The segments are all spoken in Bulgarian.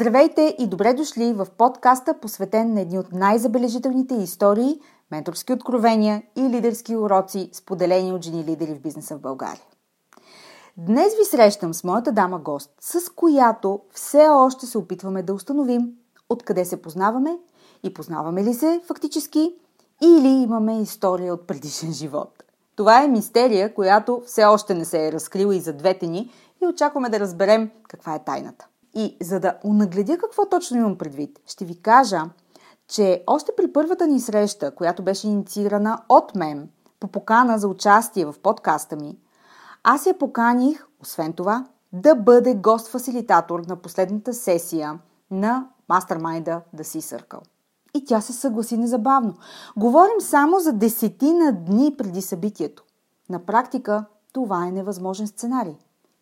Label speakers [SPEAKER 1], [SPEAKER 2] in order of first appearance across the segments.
[SPEAKER 1] Здравейте и добре дошли в подкаста, посветен на едни от най-забележителните истории, менторски откровения и лидерски уроци, споделени от жени лидери в бизнеса в България. Днес ви срещам с моята дама гост, с която все още се опитваме да установим откъде се познаваме и познаваме ли се фактически или имаме история от предишен живот. Това е мистерия, която все още не се е разкрила и за двете ни и очакваме да разберем каква е тайната. И за да унагледя какво точно имам предвид, ще ви кажа, че още при първата ни среща, която беше инициирана от мен по покана за участие в подкаста ми, аз я поканих, освен това, да бъде гост-фасилитатор на последната сесия на Mastermind The Sea Circle. И тя се съгласи незабавно. Говорим само за десетина дни преди събитието. На практика това е невъзможен сценарий.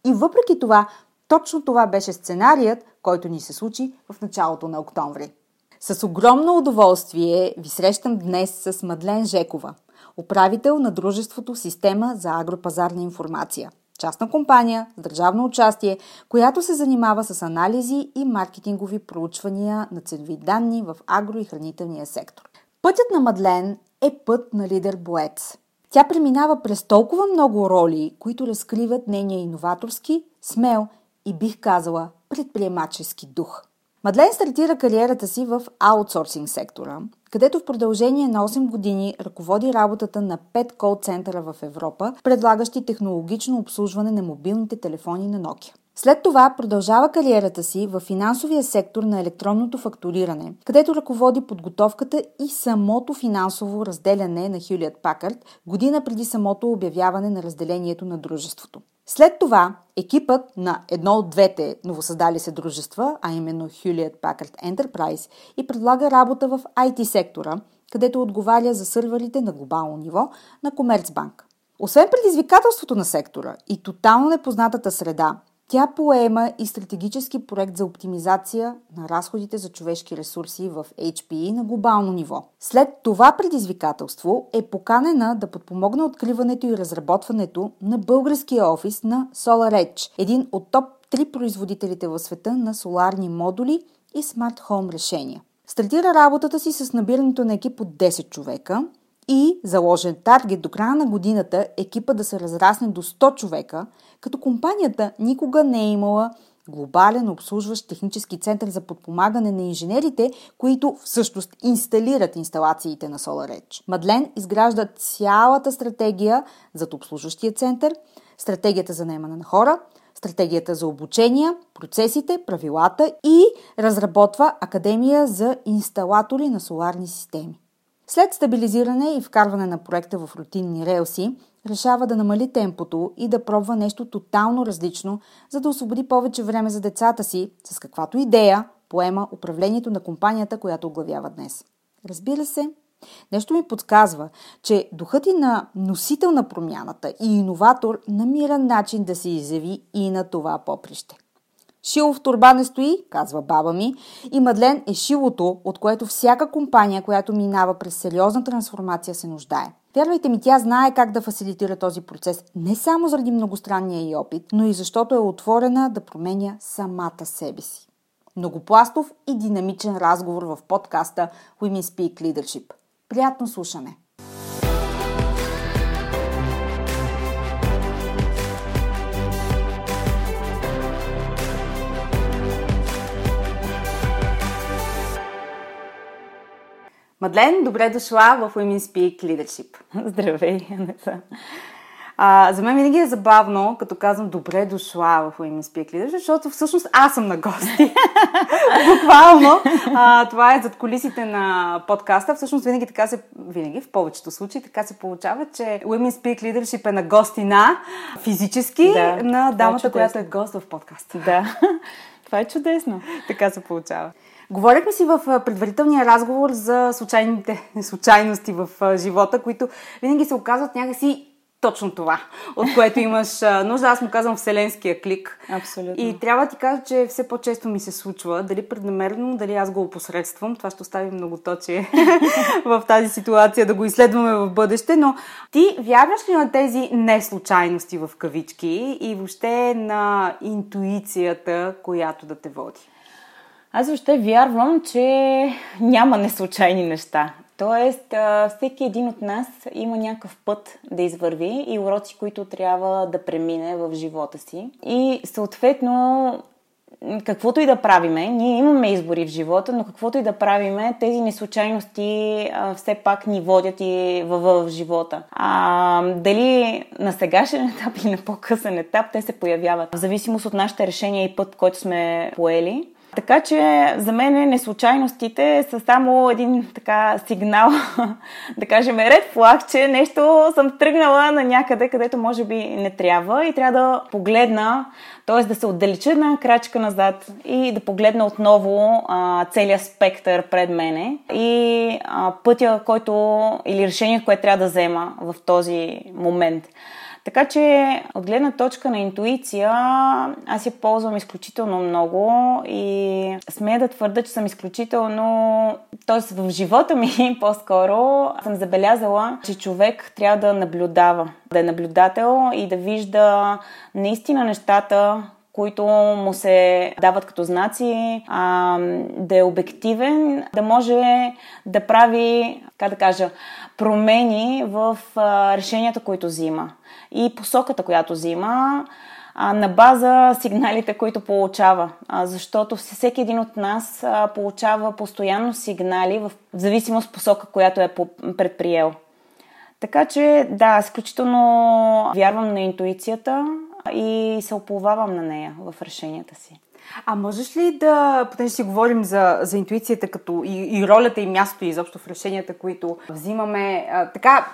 [SPEAKER 1] И въпреки това точно това беше сценарият, който ни се случи в началото на октомври. С огромно удоволствие ви срещам днес с Мадлен Жекова, управител на дружеството Система за агропазарна информация. Частна компания с държавно участие, която се занимава с анализи и маркетингови проучвания на ценови данни в агро- и хранителния сектор. Пътят на Мадлен е път на лидер боец. Тя преминава през толкова много роли, които разкриват нейния иноваторски, смел и бих казала предприемачески дух. Мадлен стартира кариерата си в аутсорсинг сектора, където в продължение на 8 години ръководи работата на 5 кол центъра в Европа, предлагащи технологично обслужване на мобилните телефони на Nokia. След това продължава кариерата си в финансовия сектор на електронното фактуриране, където ръководи подготовката и самото финансово разделяне на Hewlett Packard година преди самото обявяване на разделението на дружеството. След това екипът на едно от двете новосъздали се дружества, а именно Hewlett Packard Enterprise, и предлага работа в IT сектора, където отговаря за сървърите на глобално ниво на Комерцбанк. Освен предизвикателството на сектора и тотално непознатата среда, тя поема и стратегически проект за оптимизация на разходите за човешки ресурси в HPE на глобално ниво. След това предизвикателство е поканена да подпомогне откриването и разработването на българския офис на SolarEdge, един от топ 3 производителите в света на соларни модули и смарт хоум решения. Стартира работата си с набирането на екип от 10 човека – и заложен таргет до края на годината екипа да се разрасне до 100 човека, като компанията никога не е имала глобален обслужващ технически център за подпомагане на инженерите, които всъщност инсталират инсталациите на SolarEdge. Мадлен изгражда цялата стратегия за обслужващия център, стратегията за наемане на хора, стратегията за обучение, процесите, правилата и разработва Академия за инсталатори на соларни системи. След стабилизиране и вкарване на проекта в рутинни релси, решава да намали темпото и да пробва нещо тотално различно, за да освободи повече време за децата си, с каквато идея поема управлението на компанията, която оглавява днес. Разбира се, нещо ми подсказва, че духът и на носител на промяната и иноватор намира начин да се изяви и на това поприще. Шило в турба не стои, казва баба ми, и Мадлен е шилото, от което всяка компания, която минава през сериозна трансформация, се нуждае. Вярвайте ми, тя знае как да фасилитира този процес, не само заради многостранния и опит, но и защото е отворена да променя самата себе си. Многопластов и динамичен разговор в подкаста Women Speak Leadership. Приятно слушане! Мадлен, добре дошла в Women Speak Leadership.
[SPEAKER 2] Здравей, Анеса.
[SPEAKER 1] А, за мен винаги е забавно, като казвам добре дошла в Women Speak Leadership, защото всъщност аз съм на гости. Буквално. А, това е зад колисите на подкаста. Всъщност винаги така се, винаги в повечето случаи така се получава, че Women Speak Leadership е на гостина физически да, на е дамата, е която е гост в подкаста.
[SPEAKER 2] Да, това е чудесно.
[SPEAKER 1] Така се получава. Говорихме си в предварителния разговор за случайните случайности в живота, които винаги се оказват някакси точно това, от което имаш нужда. Аз му казвам вселенския клик.
[SPEAKER 2] Абсолютно.
[SPEAKER 1] И трябва да ти кажа, че все по-често ми се случва, дали преднамерено, дали аз го опосредствам. Това ще остави много точие в тази ситуация, да го изследваме в бъдеще. Но ти вярваш ли на тези неслучайности в кавички и въобще на интуицията, която да те води?
[SPEAKER 2] Аз въобще вярвам, че няма неслучайни неща. Тоест, всеки един от нас има някакъв път да извърви и уроци, които трябва да премине в живота си. И съответно, каквото и да правиме, ние имаме избори в живота, но каквото и да правиме, тези неслучайности все пак ни водят и в, в, в живота. А, дали на сегашен етап или на по-късен етап, те се появяват. В зависимост от нашите решения и път, който сме поели. Така че за мен неслучайностите са само един така сигнал, да кажем ред флаг, че нещо съм тръгнала на някъде, където може би не трябва и трябва да погледна, т.е. да се отдалеча една крачка назад и да погледна отново а, целият спектър пред мене и а, пътя, който или решението, което трябва да взема в този момент. Така че от гледна точка на интуиция аз я ползвам изключително много и смея да твърда, че съм изключително... Тоест в живота ми по-скоро съм забелязала, че човек трябва да наблюдава, да е наблюдател и да вижда наистина нещата, които му се дават като знаци, а, да е обективен, да може да прави, как да кажа, промени в решенията, които взима и посоката, която взима на база сигналите, които получава. Защото всеки един от нас получава постоянно сигнали в зависимост посока, която е предприел. Така че, да, изключително вярвам на интуицията и се оплувавам на нея в решенията си.
[SPEAKER 1] А можеш ли да, понеже си говорим за, за интуицията като и, и ролята и мястото и изобщо в решенията, които взимаме, а, така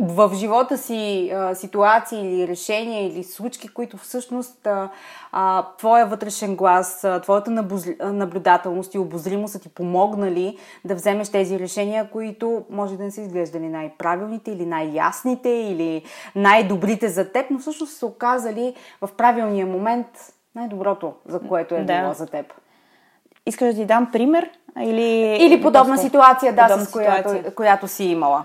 [SPEAKER 1] в живота си а, ситуации или решения или случки, които всъщност а, а, твоя вътрешен глас, а, твоята наблюдателност и обозримост са ти помогнали да вземеш тези решения, които може да не са изглеждали най-правилните или най-ясните или най-добрите за теб, но всъщност са оказали в правилния момент най-доброто, за което е да. било за теб.
[SPEAKER 2] Искаш да ти дам пример? Или,
[SPEAKER 1] или подобна ситуация, да, подобна с която, ситуация. която си имала.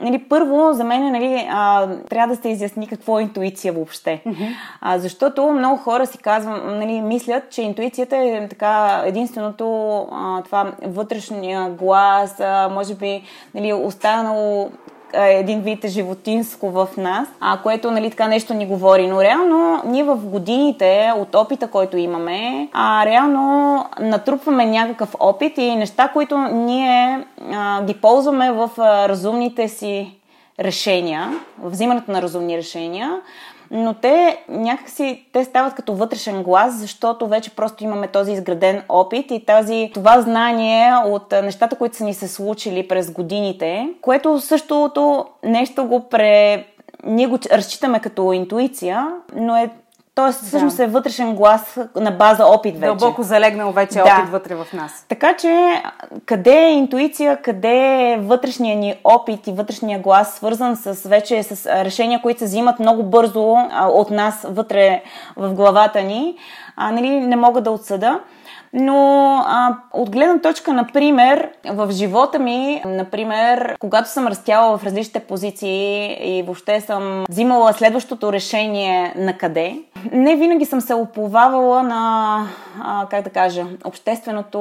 [SPEAKER 2] Нали, първо, за мен нали, а, трябва да се изясни какво е интуиция въобще. Mm-hmm. А, защото много хора си казвам, нали, мислят, че интуицията е така единственото а, това вътрешния глас, а, може би нали, останало един вид животинско в нас, а, което нали, така нещо ни говори. Но реално ние в годините от опита, който имаме, а, реално натрупваме някакъв опит и неща, които ние а, ги ползваме в а, разумните си решения, в взимането на разумни решения, но те някакси те стават като вътрешен глас, защото вече просто имаме този изграден опит и тази, това знание от нещата, които са ни се случили през годините, което същото нещо го пре... Ние го разчитаме като интуиция, но е Тоест, всъщност да. е вътрешен глас на база опит вече.
[SPEAKER 1] Дълбоко залегнал вече да. опит вътре в нас.
[SPEAKER 2] Така че, къде е интуиция, къде е вътрешния ни опит и вътрешния глас, свързан с вече с решения, които се взимат много бързо а, от нас вътре в главата ни, а, нали, не мога да отсъда. Но а, от гледна точка, например, в живота ми, например, когато съм растяла в различните позиции и въобще съм взимала следващото решение на къде, не винаги съм се оповавала на, а, как да кажа, общественото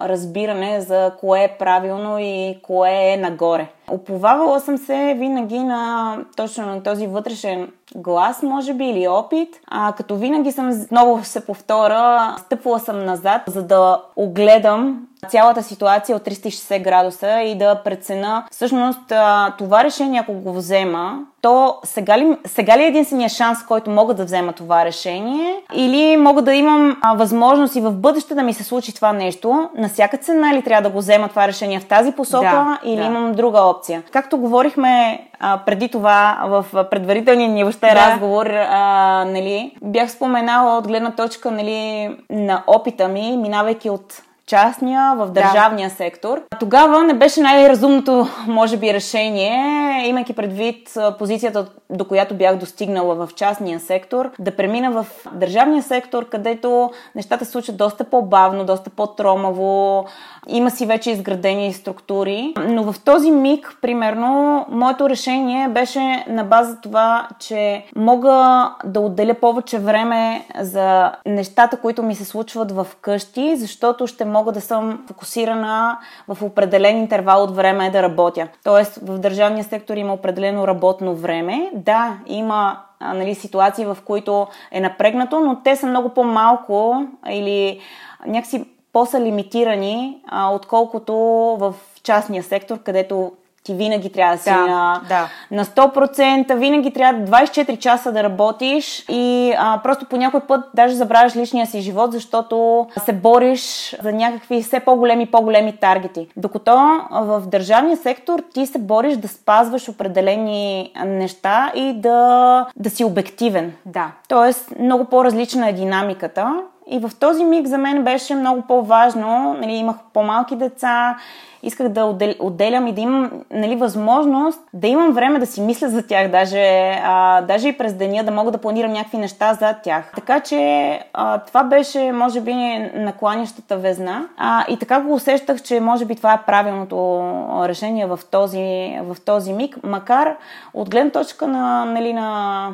[SPEAKER 2] разбиране за кое е правилно и кое е нагоре. Оповавала съм се винаги на точно на този вътрешен глас, може би, или опит. А като винаги съм, много се повторя, стъпвала съм назад, за да огледам цялата ситуация от 360 градуса и да прецена всъщност това решение, ако го взема, то сега ли, сега ли е единствения шанс, който мога да взема това решение или мога да имам а, възможност и в бъдеще да ми се случи това нещо, на всяка цена ли трябва да го взема това решение в тази посока да, или да. имам друга опция. Както говорихме а, преди това в предварителния ни въобще да. разговор, а, нали, бях споменала от гледна точка нали, на опита ми, минавайки от частния, в държавния да. сектор. Тогава не беше най-разумното, може би, решение, имайки предвид позицията, до която бях достигнала в частния сектор, да премина в държавния сектор, където нещата се случат доста по-бавно, доста по-тромаво, има си вече изградени структури. Но в този миг, примерно, моето решение беше на база това, че мога да отделя повече време за нещата, които ми се случват в къщи, защото ще мога да съм фокусирана в определен интервал от време да работя. Тоест, в държавния сектор има определено работно време. Да, има нали, ситуации, в които е напрегнато, но те са много по-малко или някакси по-са лимитирани, а, отколкото в частния сектор, където ти винаги трябва да си да, на, да. на 100%, винаги трябва 24 часа да работиш и а, просто по някой път даже забравяш личния си живот, защото се бориш за някакви все по-големи по-големи таргети. Докато в държавния сектор ти се бориш да спазваш определени неща и да, да си обективен.
[SPEAKER 1] Да.
[SPEAKER 2] Тоест, много по-различна е динамиката. И в този миг за мен беше много по-важно. Нали, имах по-малки деца, исках да отделям и да имам нали, възможност да имам време да си мисля за тях, даже, а, даже и през деня да мога да планирам някакви неща за тях. Така че а, това беше, може би, накланящата везна. А, и така го усещах, че може би това е правилното решение в този, в този миг, макар от гледна точка на, нали, на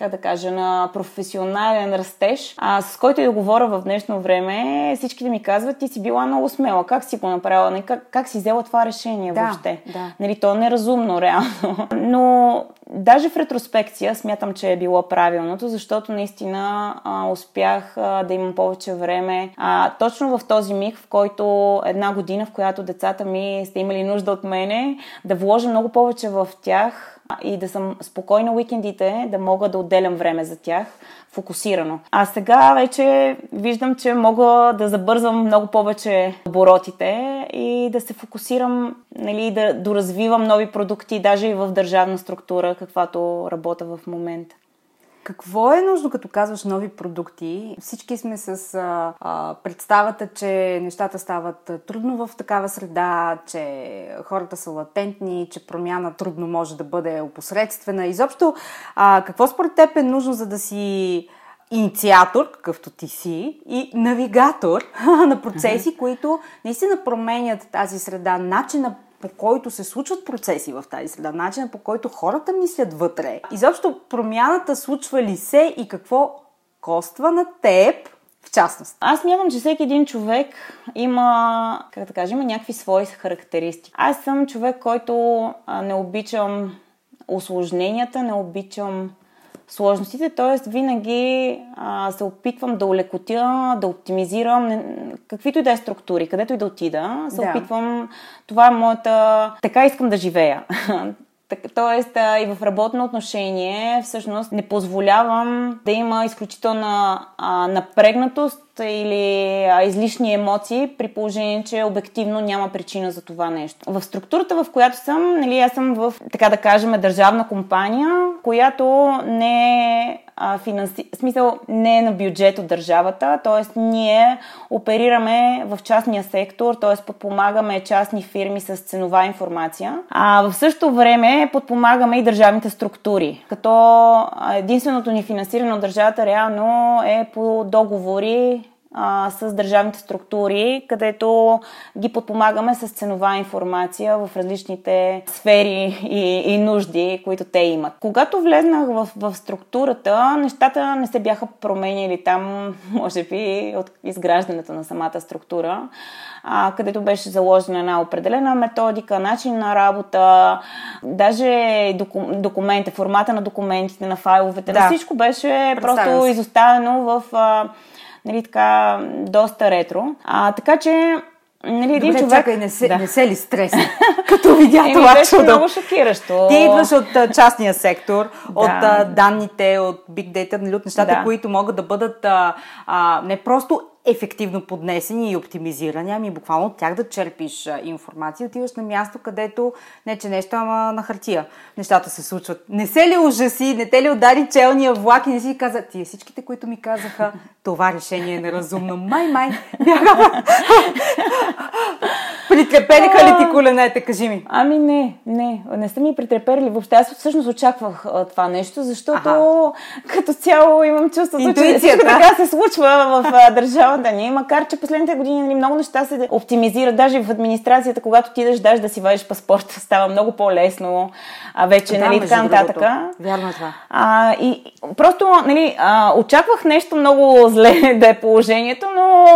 [SPEAKER 2] как да кажа, на професионален растеж, а, с който и да говоря в днешно време, всичките ми казват, ти си била много смела, как си го направила, как, как си взела това решение
[SPEAKER 1] да,
[SPEAKER 2] въобще.
[SPEAKER 1] Да.
[SPEAKER 2] Нали, то е неразумно, реално. Но даже в ретроспекция смятам, че е било правилното, защото наистина а, успях а, да имам повече време. А, точно в този миг, в който една година, в която децата ми сте имали нужда от мене, да вложа много повече в тях, и да съм спокойна уикендите, да мога да отделям време за тях фокусирано. А сега вече виждам, че мога да забързвам много повече оборотите и да се фокусирам, нали, да доразвивам нови продукти, даже и в държавна структура, каквато работя в момента.
[SPEAKER 1] Какво е нужно, като казваш нови продукти? Всички сме с а, а, представата, че нещата стават трудно в такава среда, че хората са латентни, че промяна трудно може да бъде опосредствена. Изобщо, а, какво според теб е нужно, за да си инициатор, какъвто ти си, и навигатор на процеси, които наистина променят тази среда, начина по който се случват процеси в тази среда, начина по който хората мислят вътре. Изобщо промяната случва ли се и какво коства на теб в частност.
[SPEAKER 2] Аз мятам, че всеки един човек има, как да кажа, има някакви свои характеристики. Аз съм човек, който не обичам осложненията, не обичам сложностите, т.е. винаги а, се опитвам да улекотя, да оптимизирам каквито и да е структури, където и да отида, се да. опитвам, това е моята, така искам да живея. Тоест и в работно отношение всъщност не позволявам да има изключителна напрегнатост или излишни емоции, при положение, че обективно няма причина за това нещо. В структурата, в която съм, нали, аз съм в, така да кажем, държавна компания, която не е а, финанси... смисъл не е на бюджет от държавата, т.е. ние оперираме в частния сектор, т.е. подпомагаме частни фирми с ценова информация, а в същото време подпомагаме и държавните структури, като единственото ни финансиране от държавата реално е по договори а, с държавните структури, където ги подпомагаме с ценова информация в различните сфери и, и нужди, които те имат. Когато влезнах в, в структурата, нещата не се бяха променили там, може би, от изграждането на самата структура, а, където беше заложена една определена методика, начин на работа, даже документи, формата на документите, на файловете, да. всичко беше просто изоставено в а, нали, така, доста ретро. А, така че Нали, един
[SPEAKER 1] Добре,
[SPEAKER 2] човек...
[SPEAKER 1] чакай, не се, да. не се ли стрес, като видя Еми, това
[SPEAKER 2] беше чудо? много шокиращо.
[SPEAKER 1] Ти идваш от а, частния сектор, да. от а, данните, от биг дейта, нали, от нещата, да. които могат да бъдат а, а, не просто ефективно поднесени и оптимизирани, ами буквално от тях да черпиш информация. Отиваш на място, където не че нещо, ама на хартия. Нещата се случват. Не се ли ужаси, не те ли удари челния влак и не си каза, тия всичките, които ми казаха, това решение е неразумно. Май, май, бяха. Притрепериха ли ти коленете, кажи ми?
[SPEAKER 2] Ами не, не, не са ми притрепери въобще. Аз всъщност очаквах а, това нещо, защото ага. като цяло имам чувството, че всичко така се случва в а, държавата ни, макар че последните години нали, много неща се оптимизират, даже в администрацията, когато ти идеш даже да си вадиш паспорт, става много по-лесно а, вече, да, нали, така нататък.
[SPEAKER 1] Вярно е това.
[SPEAKER 2] А, и просто, нали, а, очаквах нещо много зле да е положението, но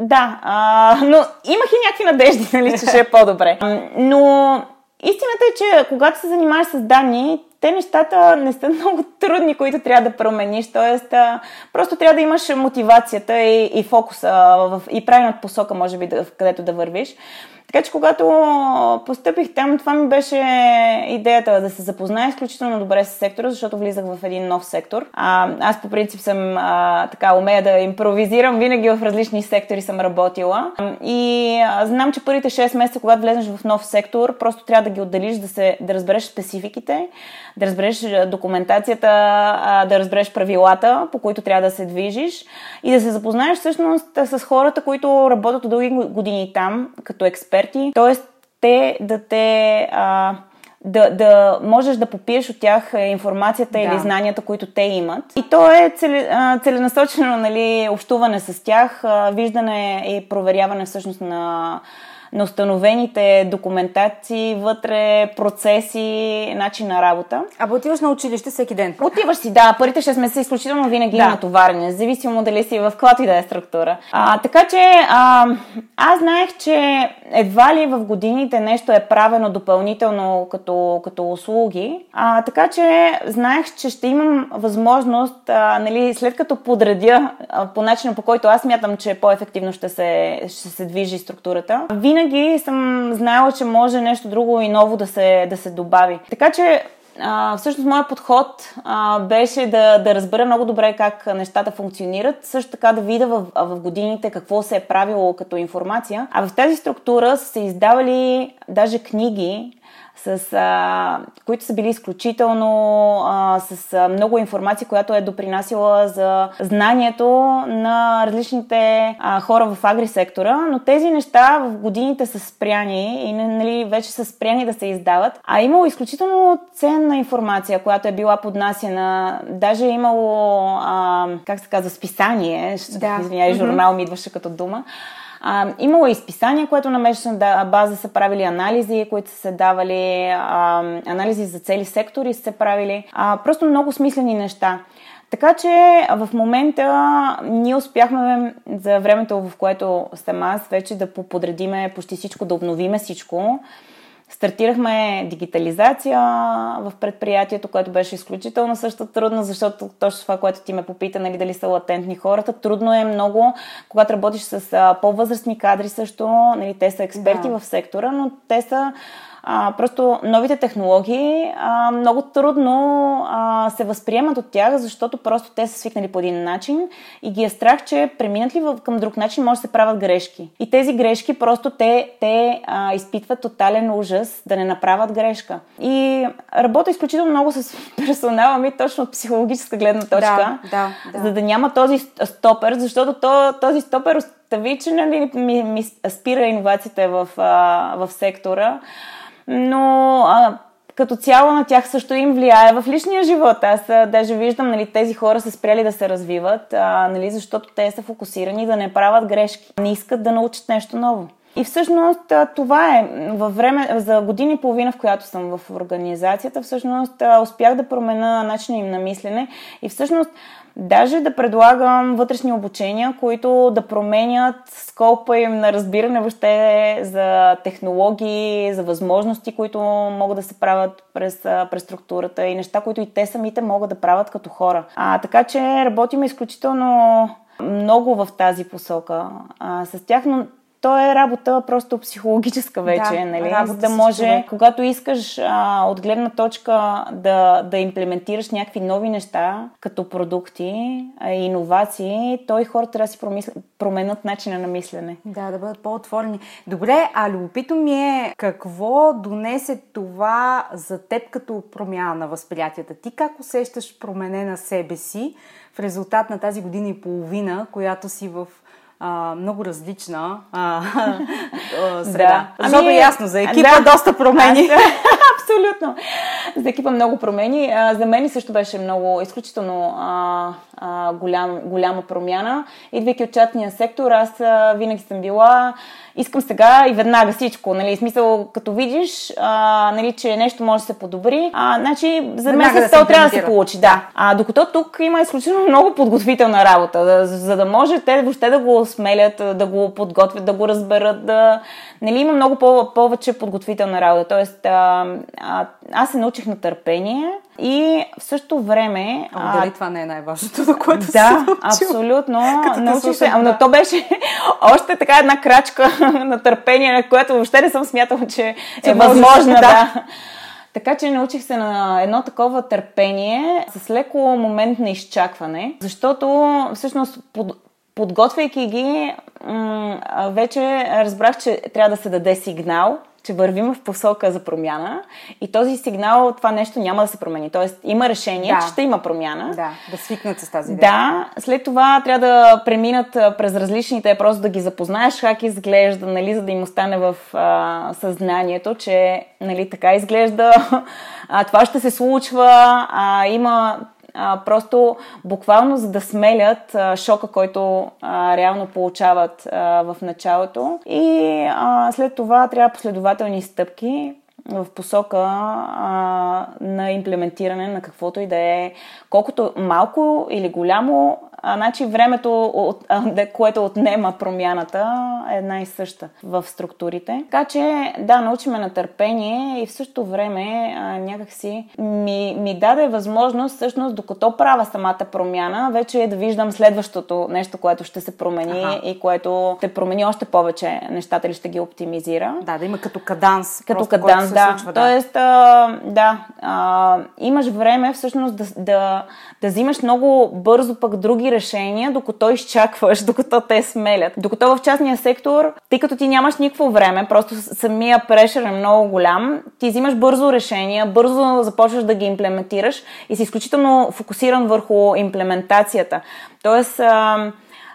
[SPEAKER 2] да, а, но имах и някакви надежди, нали, че ще е по-добре. Но истината е, че когато се занимаваш с данни, те нещата не са много трудни, които трябва да промениш. Тоест, просто трябва да имаш мотивацията и, и фокуса в, и правилната посока, може би, да, където да вървиш. Така че когато постъпих там, това ми беше идеята да се запозная изключително добре с сектора, защото влизах в един нов сектор. А, аз по принцип съм а, така умея да импровизирам, винаги в различни сектори съм работила. И а, знам, че първите 6 месеца, когато влезеш в нов сектор, просто трябва да ги отделиш, да, се, да разбереш спецификите, да разбереш документацията, а, да разбереш правилата, по които трябва да се движиш и да се запознаеш всъщност с хората, които работят от дълги години там, като експерт експерти, т.е. те да те... А, да, да можеш да попиеш от тях информацията да. или знанията, които те имат. И то е цели, целенасочено нали, общуване с тях, виждане и проверяване всъщност на на установените документации, вътре, процеси, начин на работа.
[SPEAKER 1] А отиваш на училище всеки ден?
[SPEAKER 2] Отиваш си, да. Първите 6 месеца изключително винаги да. натоварени, независимо дали си в каквато и да е структура. А, така че а, аз знаех, че едва ли в годините нещо е правено допълнително като, като услуги. А, така че знаех, че ще имам възможност, а, нали, след като подредя а, по начина по който аз мятам, че по-ефективно ще се, ще се движи структурата, винаги винаги съм знаела, че може нещо друго и ново да се, да се добави. Така че а, всъщност моят подход а, беше да, да разбера много добре как нещата функционират, също така да видя в, в годините какво се е правило като информация. А в тази структура са се издавали даже книги, с, а, които са били изключително а, с а, много информация, която е допринасила за знанието на различните а, хора в агрисектора, но тези неща в годините са спряни и нали, вече са спряни да се издават. А имало изключително ценна информация, която е била поднасена. Даже е имало, а, как се казва, списание, да. извинявай, журнал ми идваше като дума, а, имало изписания, което на месечна база са правили анализи, които са се давали, а, анализи за цели сектори са се правили. А, просто много смислени неща. Така че в момента ние успяхме за времето, в което съм аз, вече да подредиме почти всичко, да обновиме всичко. Стартирахме дигитализация в предприятието, което беше изключително също трудно, защото точно това, което ти ме попита, нали, дали са латентни хората, трудно е много, когато работиш с по-възрастни кадри също, нали, те са експерти да. в сектора, но те са а, просто новите технологии а, много трудно а, се възприемат от тях, защото просто те са свикнали по един начин и ги е страх, че преминат ли към друг начин, може да се правят грешки. И тези грешки просто те, те а, изпитват тотален ужас да не направят грешка. И работя изключително много с персонала ми, точно от психологическа гледна точка,
[SPEAKER 1] да, да, да.
[SPEAKER 2] за да няма този стопер, защото то, този стопер остави, че нали, ми, ми спира иновациите в, а, в сектора но а, като цяло на тях също им влияе в личния живот. Аз а, даже виждам, нали, тези хора са спряли да се развиват, а, нали, защото те са фокусирани да не правят грешки. Не искат да научат нещо ново. И всъщност това е. Във време, за години и половина, в която съм в организацията, всъщност успях да променя начина им на мислене и всъщност Даже да предлагам вътрешни обучения, които да променят скопа им на разбиране въобще за технологии, за възможности, които могат да се правят през, през структурата и неща, които и те самите могат да правят като хора. А, така че работим изключително много в тази посока а, с тях, но то е работа просто психологическа вече, да, нали? За да може, човек. когато искаш а, от гледна точка да, да имплементираш някакви нови неща, като продукти, а, иновации, то и хората трябва да си промисля, променят начина на мислене.
[SPEAKER 1] Да, да бъдат по-отворени. Добре, а любопито ми е какво донесе това за теб като промяна на възприятията? Ти как усещаш променена себе си в резултат на тази година и половина, която си в а, много различна а, а, среда. Да. Защото ами, е ясно, за екипа да, доста промени. Аз,
[SPEAKER 2] абсолютно. За екипа много промени. А, за мен също беше много, изключително а, а, голям, голяма промяна. Идвайки от частния сектор, аз а, винаги съм била искам сега и веднага всичко. Нали? Смисъл, като видиш, а, нали, че нещо може да се подобри, а, значи за месец да то трябва да се получи. Да. А, докато тук има изключително много подготвителна работа, да, за да може те въобще да го смелят, да го подготвят, да го разберат, да... Нали, има много по- повече подготвителна работа. А, аз се научих на търпение, и в същото време...
[SPEAKER 1] А, дали това не е най-важното, за което
[SPEAKER 2] Да, абсолютно. Научих се, да. но то беше още така една крачка на търпение, на което въобще не съм смятала, че, че е възможна. Да. да. Така че научих се на едно такова търпение с леко момент на изчакване, защото всъщност под, подготвяйки ги, м- вече разбрах, че трябва да се даде сигнал, че вървим в посока за промяна и този сигнал, това нещо няма да се промени. Тоест има решение, да. че ще има промяна.
[SPEAKER 1] Да, да свикнат с тази
[SPEAKER 2] идея. Да, след това трябва да преминат през различните, просто да ги запознаеш как изглежда, нали, за да им остане в а, съзнанието, че нали, така изглежда, а, това ще се случва, а, има а, просто буквално за да смелят а, шока, който а, реално получават а, в началото. И а, след това трябва последователни стъпки в посока а, на имплементиране на каквото и да е, колкото малко или голямо а, значи времето, от, а, което отнема промяната, е една и съща в структурите. Така че, да, научиме на търпение и в същото време а, някакси ми, ми даде възможност, всъщност, докато правя самата промяна, вече е да виждам следващото нещо, което ще се промени ага. и което ще промени още повече нещата или ще ги оптимизира.
[SPEAKER 1] Да, да има като каданс.
[SPEAKER 2] Като просто, каданс, да. Случва, да. Тоест, а, да, а, имаш време всъщност да, да, да взимаш много бързо пък други решения, докато изчакваш, докато те смелят. Докато в частния сектор, тъй като ти нямаш никакво време, просто самия прешер е много голям, ти взимаш бързо решения, бързо започваш да ги имплементираш и си изключително фокусиран върху имплементацията. Тоест,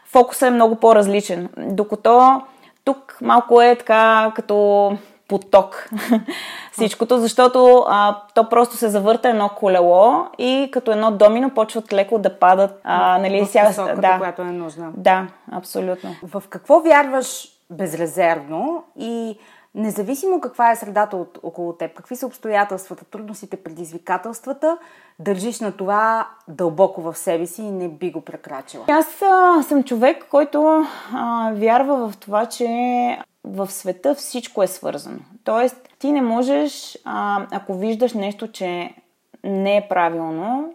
[SPEAKER 2] фокусът е много по-различен. Докато тук малко е така като поток всичкото, защото а, то просто се завърта едно колело и като едно домино почват леко да падат. А, нали,
[SPEAKER 1] в посоката, да, която е нужна.
[SPEAKER 2] Да, абсолютно.
[SPEAKER 1] В какво вярваш безрезервно и независимо каква е средата от, около теб, какви са обстоятелствата, трудностите, предизвикателствата, държиш на това дълбоко в себе си и не би го прекрачила?
[SPEAKER 2] Аз а, съм човек, който а, вярва в това, че в света всичко е свързано. Тоест, ти не можеш, ако виждаш нещо, че не е правилно,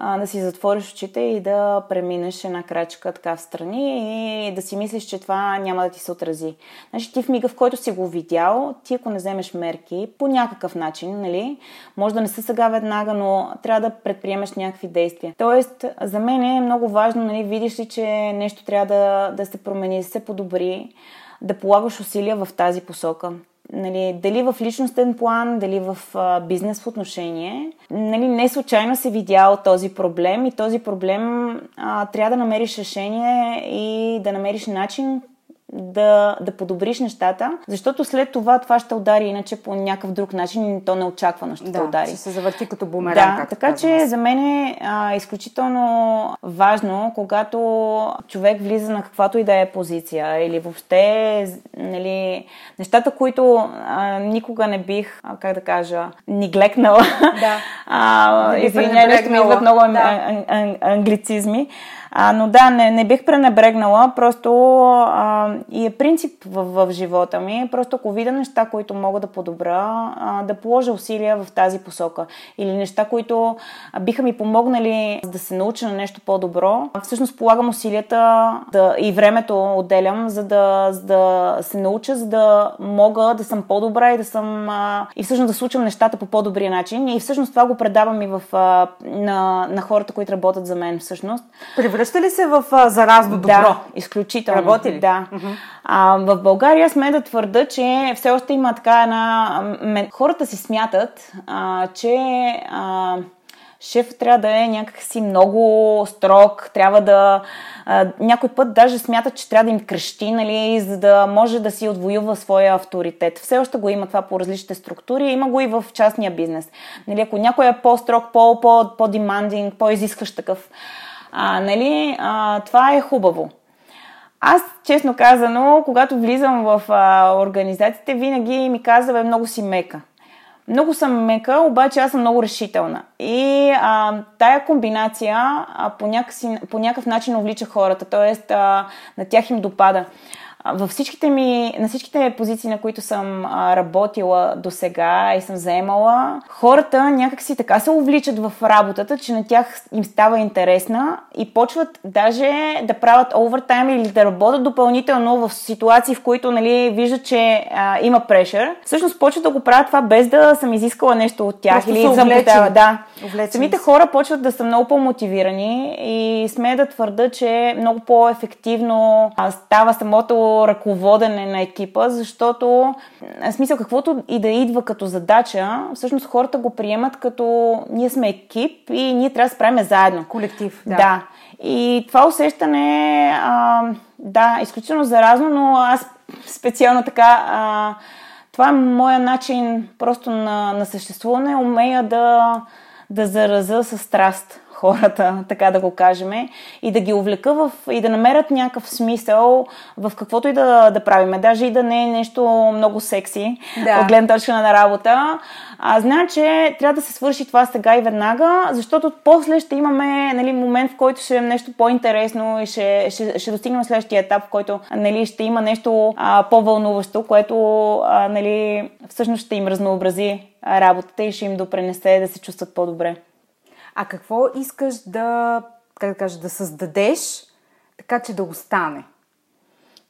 [SPEAKER 2] да си затвориш очите и да преминеш една крачка така в страни и да си мислиш, че това няма да ти се отрази. Значи ти в мига, в който си го видял, ти ако не вземеш мерки по някакъв начин, нали, може да не са сега веднага, но трябва да предприемеш някакви действия. Тоест, за мен е много важно, нали, видиш ли, че нещо трябва да, да се промени, да се подобри, да полагаш усилия в тази посока. Нали, дали в личностен план, дали в бизнес отношение. Нали, не случайно се видял този проблем и този проблем а, трябва да намериш решение и да намериш начин да, да подобриш нещата, защото след това това ще удари иначе по някакъв друг начин и то неочаквано ще
[SPEAKER 1] да,
[SPEAKER 2] удари.
[SPEAKER 1] ще се завърти като бумеранг.
[SPEAKER 2] Да, така че за мен е а, изключително важно, когато човек влиза на каквато и да е позиция или въобще нали, нещата, които а, никога не бих, а, как да кажа, ни глекнала. Да. а, извинявай, ми идват много да. англицизми. А, но да, не, не бих пренебрегнала, просто а, и е принцип в, в живота ми. Просто ако видя неща, които мога да подобра, а, да положа усилия в тази посока. Или неща, които биха ми помогнали да се науча на нещо по-добро. Всъщност полагам усилията да, и времето отделям, за да, за да се науча, за да мога да съм по-добра и да съм а, и всъщност да случвам нещата по по-добрия начин. И всъщност това го предавам и в, а, на, на хората, които работят за мен всъщност.
[SPEAKER 1] Превръща ли се в а, заразно добро?
[SPEAKER 2] Да, изключително.
[SPEAKER 1] Работи ли?
[SPEAKER 2] Да. Uh-huh. А, в България сме да твърда, че все още има така една... Хората си смятат, а, че... А, шеф трябва да е някакси много строг, трябва да... А, някой път даже смятат, че трябва да им крещи, нали, за да може да си отвоюва своя авторитет. Все още го има това по различните структури, има го и в частния бизнес. Нали, ако някой е по-строг, по-демандинг, по-изискващ такъв, а, нали, а, това е хубаво. Аз, честно казано, когато влизам в а, организациите, винаги ми казва, много си мека. Много съм мека, обаче аз съм много решителна. И а, тая комбинация а, по, някакъв, по някакъв начин увлича хората, т.е. на тях им допада във всичките ми, на всичките позиции, на които съм работила до сега и съм заемала, хората някак си така се увличат в работата, че на тях им става интересна и почват даже да правят овертайм или да работят допълнително в ситуации, в които нали, виждат, че а, има прешър. Всъщност почват да го правят това без да съм изискала нещо от тях
[SPEAKER 1] Просто
[SPEAKER 2] или
[SPEAKER 1] съм
[SPEAKER 2] Да. Самите хора почват да са много по-мотивирани и сме да твърда, че много по-ефективно става самото ръководене на екипа, защото в смисъл каквото и да идва като задача, всъщност хората го приемат като ние сме екип и ние трябва да справим заедно.
[SPEAKER 1] Колектив.
[SPEAKER 2] Да. да. И това усещане, а, да, изключително заразно, но аз специално така, а, това е моя начин просто на, на съществуване, умея да, да зараза с страст хората, така да го кажем, и да ги увлека в, и да намерят някакъв смисъл в каквото и да, да правиме. Даже и да не е нещо много секси да. от гледна точка на работа. А, знам, че трябва да се свърши това сега и веднага, защото после ще имаме нали, момент, в който ще е нещо по-интересно и ще, ще, ще достигнем следващия етап, в който нали, ще има нещо а, по-вълнуващо, което а, нали, всъщност ще им разнообрази работата и ще им допренесе да се чувстват по-добре
[SPEAKER 1] а какво искаш да, как да кажа, да създадеш, така че да остане?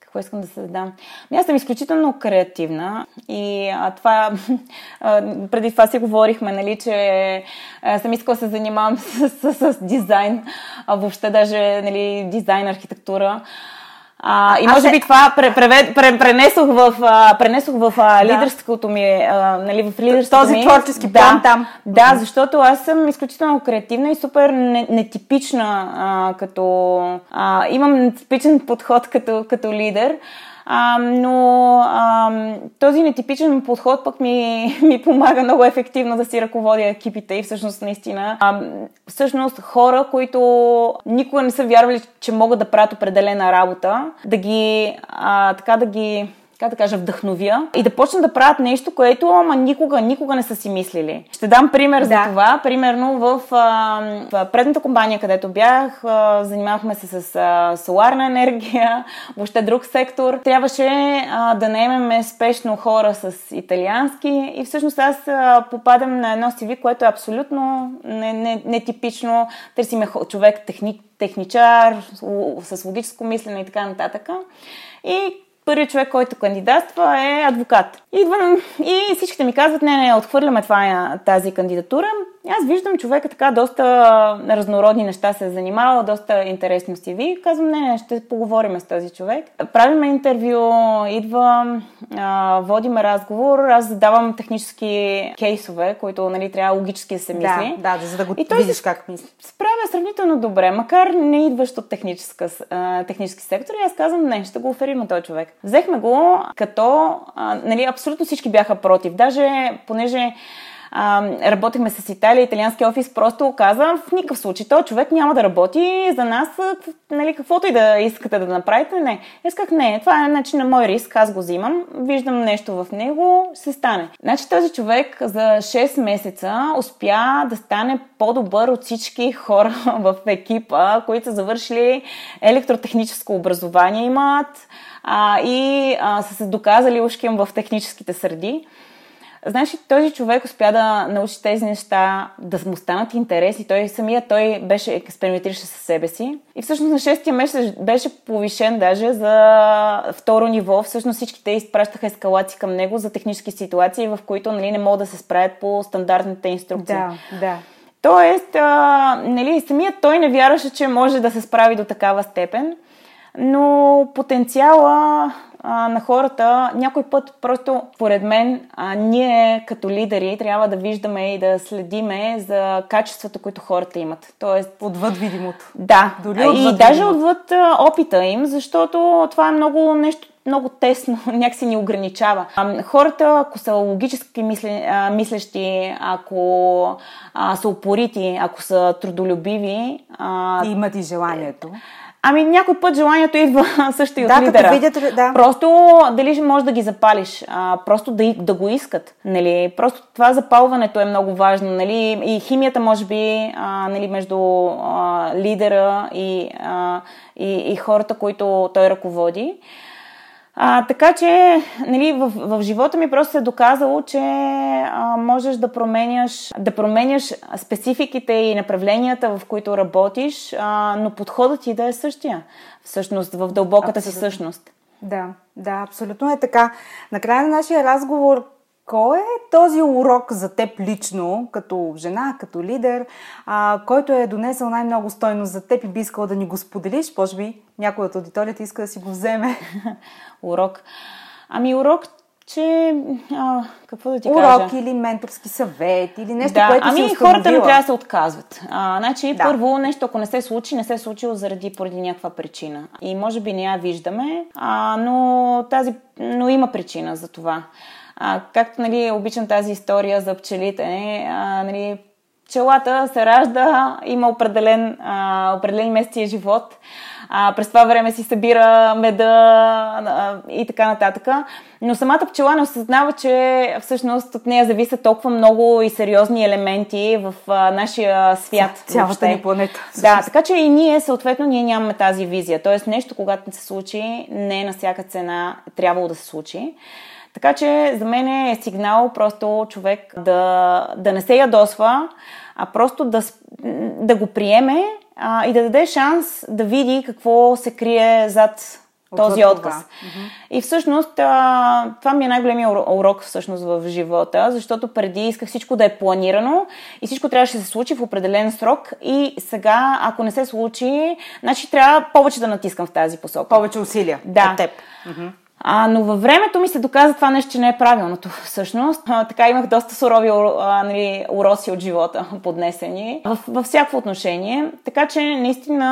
[SPEAKER 2] какво искам да създам. Ами аз съм изключително креативна и а, това, а, преди това си говорихме, нали, че а, съм искала да се занимавам с, с, с дизайн, а въобще даже нали, дизайн, архитектура. А, и може ще... би това превед, пре, пренесох в, пренесох в а, лидерското ми, а, нали, в лидерството
[SPEAKER 1] Този
[SPEAKER 2] ми.
[SPEAKER 1] творчески план
[SPEAKER 2] да,
[SPEAKER 1] там.
[SPEAKER 2] Да, защото аз съм изключително креативна и супер нетипична а, като... А, имам нетипичен подход като, като лидер. А, но а, този нетипичен подход пък ми, ми помага много ефективно да си ръководя екипите и всъщност наистина а, всъщност хора, които никога не са вярвали, че могат да правят определена работа, да ги а, така да ги как да кажа, вдъхновя и да почнат да правят нещо, което ама никога, никога не са си мислили. Ще дам пример да. за това. Примерно в, а, в предната компания, където бях, а, занимавахме се с а, соларна енергия, въобще друг сектор. Трябваше а, да наемеме спешно хора с италиански и всъщност аз а, попадам на едно CV, което е абсолютно нетипично. Не, не Търсиме човек техник, техничар, с логическо мислене и така нататък. И първият човек, който кандидатства е адвокат. Идвам и всичките ми казват, не, не, отхвърляме това, тази кандидатура. аз виждам човека така доста разнородни неща се е занимавал, доста интересно си ви. Казвам, не, не, ще поговорим с този човек. Правиме интервю, идва, а, водиме разговор, аз задавам технически кейсове, които нали, трябва логически да се мисли.
[SPEAKER 1] Да, да, за да го и видиш се как мисли.
[SPEAKER 2] Справя сравнително добре, макар не идващ от техническа, а, технически сектор. И аз казвам, не, ще го оферим на този човек. Взехме го, като а, нали, абсолютно всички бяха против. Даже понеже а, работихме с Италия, италиански офис просто каза, в никакъв случай, този човек няма да работи за нас, нали, каквото и да искате да направите, не. Исках не, това е начин на мой риск, аз го взимам, виждам нещо в него, се стане. Значи този човек за 6 месеца успя да стане по-добър от всички хора в екипа, които са завършили електротехническо образование имат а, и а, са се доказали ушким в техническите среди. Знаеш, този човек успя да научи тези неща, да му станат интереси. Той самия той беше експериментираше със себе си. И всъщност на шестия месец беше повишен даже за второ ниво. Всъщност всички те изпращаха ескалации към него за технически ситуации, в които нали, не могат да се справят по стандартните инструкции.
[SPEAKER 1] Да, да.
[SPEAKER 2] Тоест, а, нали, самият той не вярваше, че може да се справи до такава степен, но потенциала а, на хората, някой път просто, поред мен, а, ние като лидери трябва да виждаме и да следиме за качествата, които хората имат. Тоест...
[SPEAKER 1] Отвъд видимото.
[SPEAKER 2] Да, Дори отвъд и видимото. даже отвъд а, опита им, защото това е много нещо много тесно, някакси ни ограничава. А, хората, ако са логически мисли, а, мислещи, ако а, са упорити, ако са трудолюбиви...
[SPEAKER 1] А, и имат и желанието.
[SPEAKER 2] Ами някой път желанието идва също и от да, лидера.
[SPEAKER 1] Видят, да.
[SPEAKER 2] Просто дали може да ги запалиш, а, просто да, да го искат. Нали? Просто това запалването е много важно. Нали? И химията може би а, нали, между а, лидера и, а, и, и хората, които той ръководи. А, така че нали, в, в живота ми просто се е доказало, че а, можеш да променяш, да променяш спецификите и направленията, в които работиш, а, но подходът ти да е същия, всъщност, в дълбоката Абсолютно. си същност.
[SPEAKER 1] Да, да, абсолютно е така. Накрая на нашия разговор кой е този урок за теб лично, като жена, като лидер, а, който е донесъл най-много стойност за теб и би искала да ни го споделиш? Може би някой от аудиторията иска да си го вземе.
[SPEAKER 2] урок. Ами урок, че... А, какво да ти
[SPEAKER 1] Урок
[SPEAKER 2] кажа?
[SPEAKER 1] Урок или менторски съвет, или нещо,
[SPEAKER 2] да,
[SPEAKER 1] което
[SPEAKER 2] ами си хората не трябва да се отказват. А, значи, да. първо, нещо, ако не се случи, не се е случило заради поради някаква причина. И може би не я виждаме, а, но, тази, но има причина за това. А, както нали, обичам тази история за пчелите, а, нали, пчелата се ражда, има определен, а, определен месеци живот, а, през това време си събира меда а, и така нататък. Но самата пчела не осъзнава, че всъщност от нея зависят толкова много и сериозни елементи в а, нашия свят.
[SPEAKER 1] Цялата въобще. ни планета.
[SPEAKER 2] Да, така че и ние, съответно, ние нямаме тази визия. Тоест нещо, когато не се случи, не е на всяка цена трябвало да се случи. Така че за мен е сигнал просто човек да, да не се ядосва, а просто да, да го приеме а, и да даде шанс да види какво се крие зад този отказ. Mm-hmm. И всъщност а, това ми е най-големия урок всъщност в живота, защото преди исках всичко да е планирано и всичко трябваше да се случи в определен срок и сега, ако не се случи, значи трябва повече да натискам в тази посока.
[SPEAKER 1] Повече усилия
[SPEAKER 2] да.
[SPEAKER 1] от теб.
[SPEAKER 2] А, но във времето ми се доказа това нещо, че не е правилното всъщност. А, така имах доста сурови а, нали, уроси от живота поднесени в, във всяко отношение. Така че наистина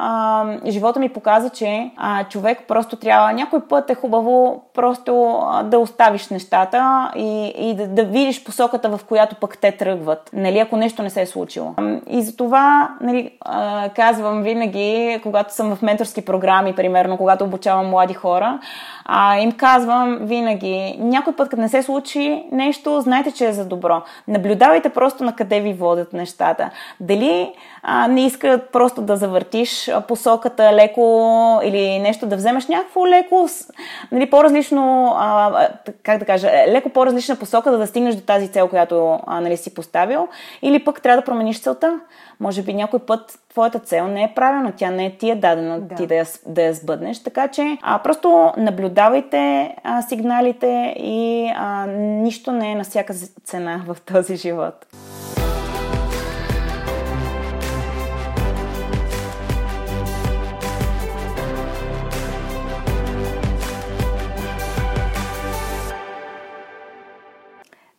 [SPEAKER 2] а, живота ми показа, че а, човек просто трябва някой път е хубаво просто а, да оставиш нещата и, и да, да видиш посоката, в която пък те тръгват. Нали, ако нещо не се е случило. И за това нали, а, казвам винаги, когато съм в менторски програми, примерно, когато обучавам млади хора, а, им казвам винаги, някой път, като не се случи нещо, знайте, че е за добро. Наблюдавайте просто на къде ви водят нещата. Дали а, не искат просто да завъртиш посоката леко или нещо да вземеш някакво леко, нали, по-различно, а, как да кажа, леко по-различна посока, да, да стигнеш до тази цел, която а, нали, си поставил, или пък трябва да промениш целта. Може би някой път твоята цел не е правилна, тя не е ти е дадена да. ти да я, да я сбъднеш, така че а, просто наблюдавайте а, сигналите и а, нищо не е на всяка цена в този живот.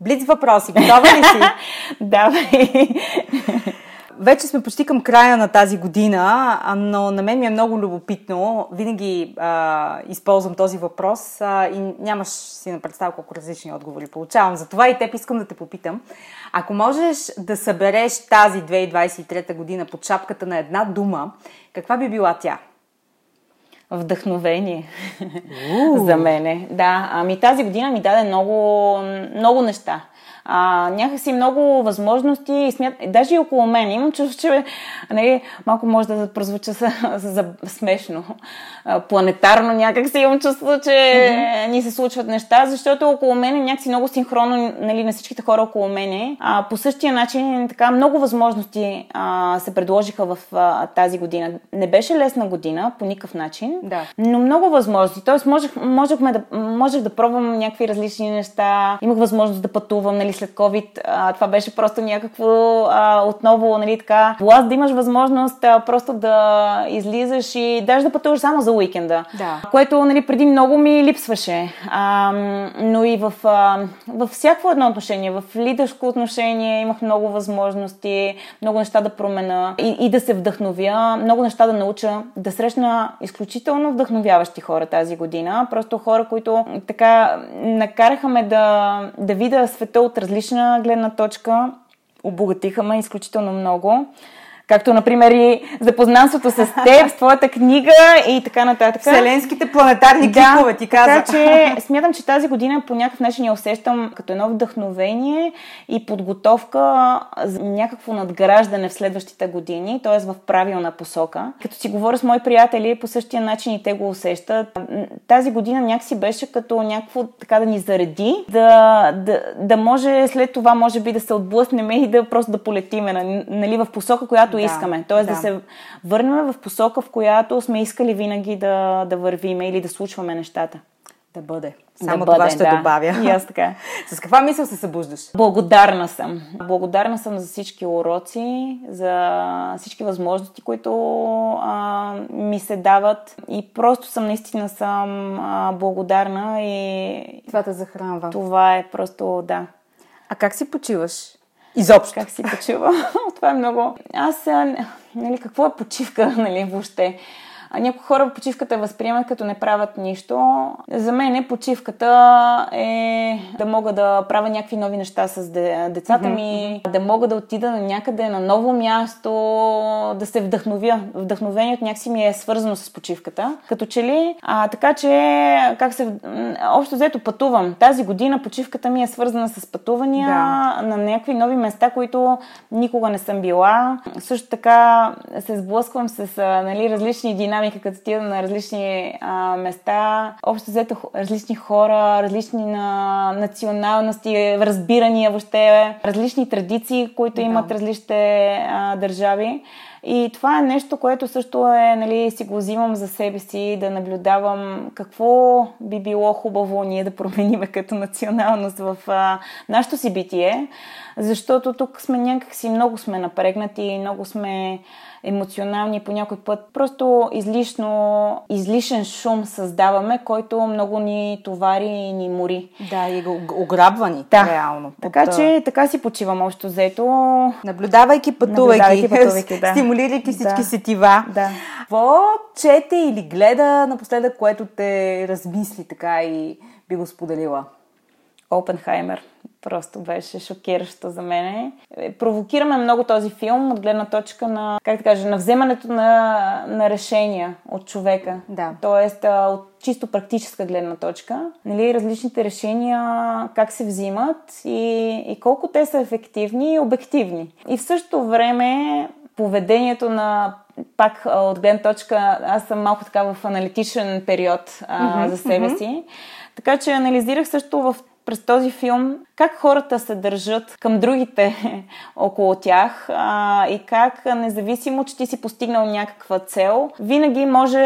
[SPEAKER 1] Блиц въпроси. Готова ли си?
[SPEAKER 2] Давай.
[SPEAKER 1] Вече сме почти към края на тази година, но на мен ми е много любопитно. Винаги а, използвам този въпрос а, и нямаш си на представа колко различни отговори получавам. Затова и теб искам да те попитам. Ако можеш да събереш тази 2023 година под шапката на една дума, каква би била тя?
[SPEAKER 2] Вдъхновение за мене. Да, ами тази година ми даде много, много неща а, някакси много възможности и смят... Даже и около мен имам чувство, че нали, малко може да прозвуча за, за смешно. А, планетарно някакси имам чувство, че mm-hmm. ни се случват неща, защото около мен е някакси много синхронно нали, на всичките хора около мене. А, по същия начин така много възможности а, се предложиха в а, тази година. Не беше лесна година по никакъв начин,
[SPEAKER 1] да.
[SPEAKER 2] но много възможности. Тоест можех, можехме да, можех да пробвам някакви различни неща, имах възможност да пътувам, нали, след COVID. А, това беше просто някакво а, отново, нали така, власт да имаш възможност а, просто да излизаш и даже да пътуваш само за уикенда.
[SPEAKER 1] Да.
[SPEAKER 2] Което, нали, преди много ми липсваше. А, но и в, а, във всяко едно отношение, в лидерско отношение имах много възможности, много неща да промена и, и да се вдъхновя, много неща да науча, да срещна изключително вдъхновяващи хора тази година. Просто хора, които така накараха ме да, да видя света от различна гледна точка, обогатиха ме изключително много. Както, например, и запознанството с теб, с твоята книга и така нататък.
[SPEAKER 1] Вселенските планетарни да, клипове, ти каза.
[SPEAKER 2] Така че смятам, че тази година по някакъв начин я усещам като едно вдъхновение и подготовка за някакво надграждане в следващите години, т.е. в правилна посока. Като си говоря с мои приятели, по същия начин и те го усещат. Тази година някакси беше като някакво така да ни зареди, да, да, да може след това, може би, да се отблъснем и да просто да полетиме нали, в посока, която да, искаме. Тоест да. да се върнем в посока, в която сме искали винаги да, да вървиме или да случваме нещата.
[SPEAKER 1] Да бъде. Само да това бъде, ще да. добавя.
[SPEAKER 2] И аз така.
[SPEAKER 1] С каква мисъл се събуждаш?
[SPEAKER 2] Благодарна съм. Благодарна съм за всички уроци, за всички възможности, които а, ми се дават. И просто съм наистина съм а, благодарна и...
[SPEAKER 1] Това те захранва.
[SPEAKER 2] Това е просто, да.
[SPEAKER 1] А как си почиваш? Изобщо.
[SPEAKER 2] Как си почива? Това е много... Аз, нали, какво е почивка, нали, въобще? А някои хора почивката възприемат като не правят нищо. За мен почивката е да мога да правя някакви нови неща с децата ми, да мога да отида на някъде на ново място, да се вдъхновя. Вдъхновението някакси ми е свързано с почивката. Като че ли, а, така че, как се, общо взето пътувам. Тази година почивката ми е свързана с пътувания да. на някакви нови места, които никога не съм била. Също така се сблъсквам с нали, различни динамики динамика, като отида на различни а, места. Общо взето различни хора, различни на националности, разбирания въобще, различни традиции, които да. имат различните а, държави. И това е нещо, което също е, нали, си го взимам за себе си, да наблюдавам какво би било хубаво ние да промениме като националност в а, нашото си битие, защото тук сме някакси много сме напрегнати, много сме емоционални по някой път. Просто излишно, излишен шум създаваме, който много ни товари и ни мори.
[SPEAKER 1] Да, и го ограбва ни,
[SPEAKER 2] да.
[SPEAKER 1] реално.
[SPEAKER 2] Така от... че така си почивам общо взето.
[SPEAKER 1] Наблюдавайки, пътувайки, наблюдавайки, пътувайки да. стимулирайки всички да. сетива.
[SPEAKER 2] Да.
[SPEAKER 1] Какво чете или гледа напоследък, което те размисли така и би го споделила?
[SPEAKER 2] Опенхаймер. Просто беше шокиращо за мен. Провокираме много този филм от гледна точка на, как да кажа, на вземането на, на решения от човека.
[SPEAKER 1] Да.
[SPEAKER 2] Тоест, от чисто практическа гледна точка. Нали, различните решения как се взимат и, и колко те са ефективни и обективни. И в същото време поведението на пак от гледна точка, аз съм малко така в аналитичен период а, mm-hmm, за себе mm-hmm. си. Така че анализирах също в през този филм как хората се държат към другите около тях а, и как, независимо, че ти си постигнал някаква цел, винаги може,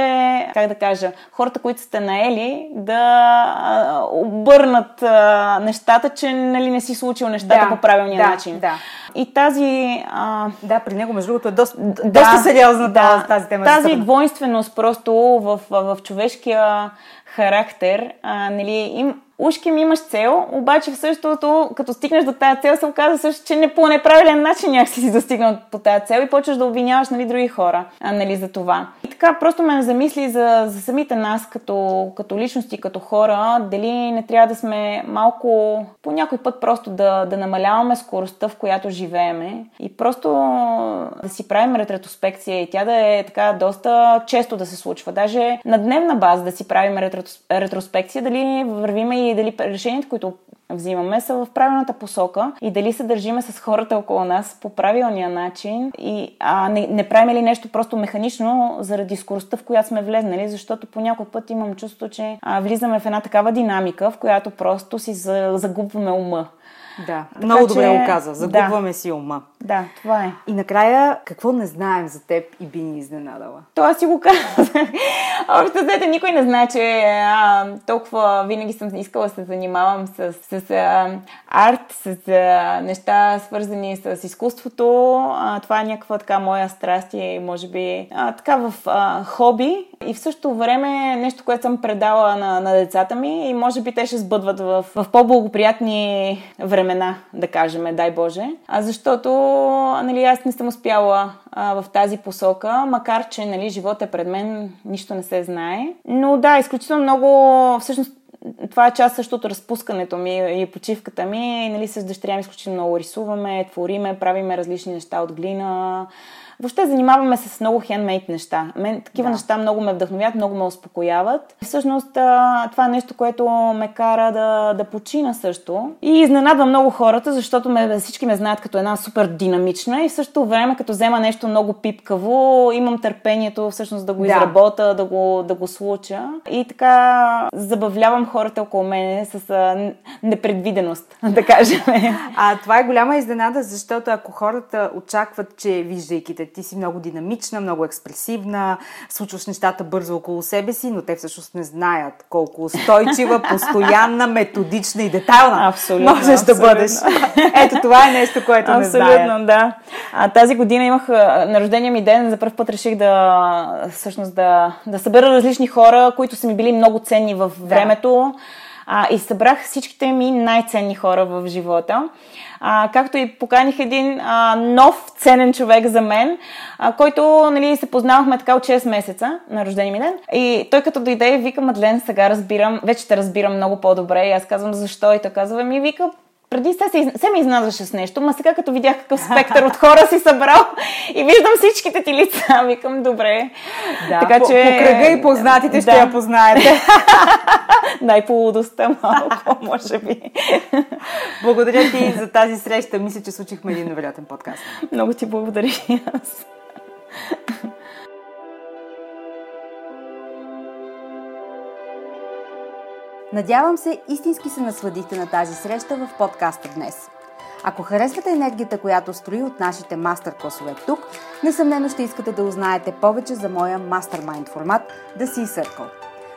[SPEAKER 2] как да кажа, хората, които сте наели, да обърнат а, нещата, че нали, не си случил нещата да, по правилния
[SPEAKER 1] да,
[SPEAKER 2] начин.
[SPEAKER 1] Да.
[SPEAKER 2] И тази... А...
[SPEAKER 1] Да, при него, между другото, е доста, да, доста сериозна да, тази тема.
[SPEAKER 2] Тази двойственост просто в, в, в човешкия характер, а, нали, им, ушки ми имаш цел, обаче в същото, като стигнеш до тази цел, се оказва също, че не по неправилен начин някакси си достигнал по тази цел и почваш да обвиняваш нали, други хора а, нали, за това. И така просто ме замисли за, за самите нас като, като личности, като хора, дали не трябва да сме малко по някой път просто да, да намаляваме скоростта, в която живееме и просто да си правим ретроспекция и тя да е така доста често да се случва. Даже на дневна база да си правим ретроспекция, дали вървиме и дали решенията, които взимаме, са в правилната посока и дали се държиме с хората около нас по правилния начин и а, не, не правим ли нещо просто механично заради скоростта, в която сме влезнали, защото по някой път имам чувство, че а, влизаме в една такава динамика, в която просто си загубваме ума.
[SPEAKER 1] Да, така, много добре че... го каза. Загубваме да. си ума.
[SPEAKER 2] Да, това е.
[SPEAKER 1] И накрая, какво не знаем за теб и би ни изненадала?
[SPEAKER 2] Това си го казах. Общо взето никой не знае, че а, толкова винаги съм искала да се занимавам с, с а, арт, с а, неща свързани с изкуството. А, това е някаква така моя страст и може би а, така в а, хоби. И в същото време нещо, което съм предала на, на децата ми и може би те ще сбъдват в, в по-благоприятни времена, да кажем, дай Боже. А защото нали, аз не съм успяла а, в тази посока, макар че нали, живот е пред мен, нищо не се знае. Но да, изключително много, всъщност това е част също от разпускането ми и почивката ми. Нали, с дъщеря ми изключително много рисуваме, твориме, правиме различни неща от глина. Въобще занимаваме се с много хендмейт неща. Мен такива да. неща много ме вдъхновят, много ме успокояват. И всъщност това е нещо, което ме кара да, да почина също. И изненадва много хората, защото ме, всички ме знаят като една супер динамична и в същото време, като взема нещо много пипкаво, имам търпението всъщност да го да. изработа, да го, да го случа. И така забавлявам хората около мене с а, непредвиденост, да кажем.
[SPEAKER 1] А това е голяма изненада, защото ако хората очакват, че виждайки те ти си много динамична, много експресивна, случваш нещата бързо около себе си, но те всъщност не знаят колко устойчива, постоянна, методична и детайлна
[SPEAKER 2] абсолютно,
[SPEAKER 1] можеш
[SPEAKER 2] абсолютно.
[SPEAKER 1] да бъдеш. Ето това е нещо, което
[SPEAKER 2] абсолютно,
[SPEAKER 1] не знаят.
[SPEAKER 2] Абсолютно, да. А, тази година имах на рождения ми ден, за първ път реших да всъщност да, да събера различни хора, които са ми били много ценни в времето. Да. А, и събрах всичките ми най-ценни хора в живота а, както и поканих един а, нов ценен човек за мен, а, който нали, се познавахме така от 6 месеца на рождение ми ден. И той като дойде и вика, Мадлен, сега разбирам, вече те разбирам много по-добре. И аз казвам, защо? И той казва, ми вика, преди се, се, се ме изнадваше с нещо, ма сега като видях какъв спектър от хора си събрал и виждам всичките ти лица, викам, добре.
[SPEAKER 1] Да, така, по, че... по кръга и познатите да. ще я познаете.
[SPEAKER 2] По лудостта малко, може би.
[SPEAKER 1] Благодаря ти за тази среща. Мисля, че случихме един невероятен подкаст.
[SPEAKER 2] Много ти благодаря аз.
[SPEAKER 1] Надявам се, истински се насладихте на тази среща в подкаста днес. Ако харесвате енергията, която строи от нашите мастер-класове тук, несъмнено ще искате да узнаете повече за моя мастермайнд формат The Sea Circle.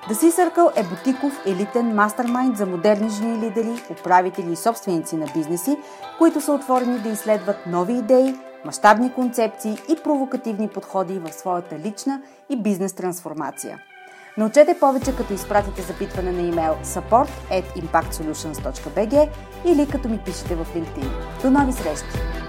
[SPEAKER 1] The Sea Circle е бутиков елитен мастермайнд за модерни жени лидери, управители и собственици на бизнеси, които са отворени да изследват нови идеи, мащабни концепции и провокативни подходи в своята лична и бизнес трансформация – Научете повече като изпратите запитване на имейл support at impactsolutions.bg или като ми пишете в LinkedIn. До нови срещи!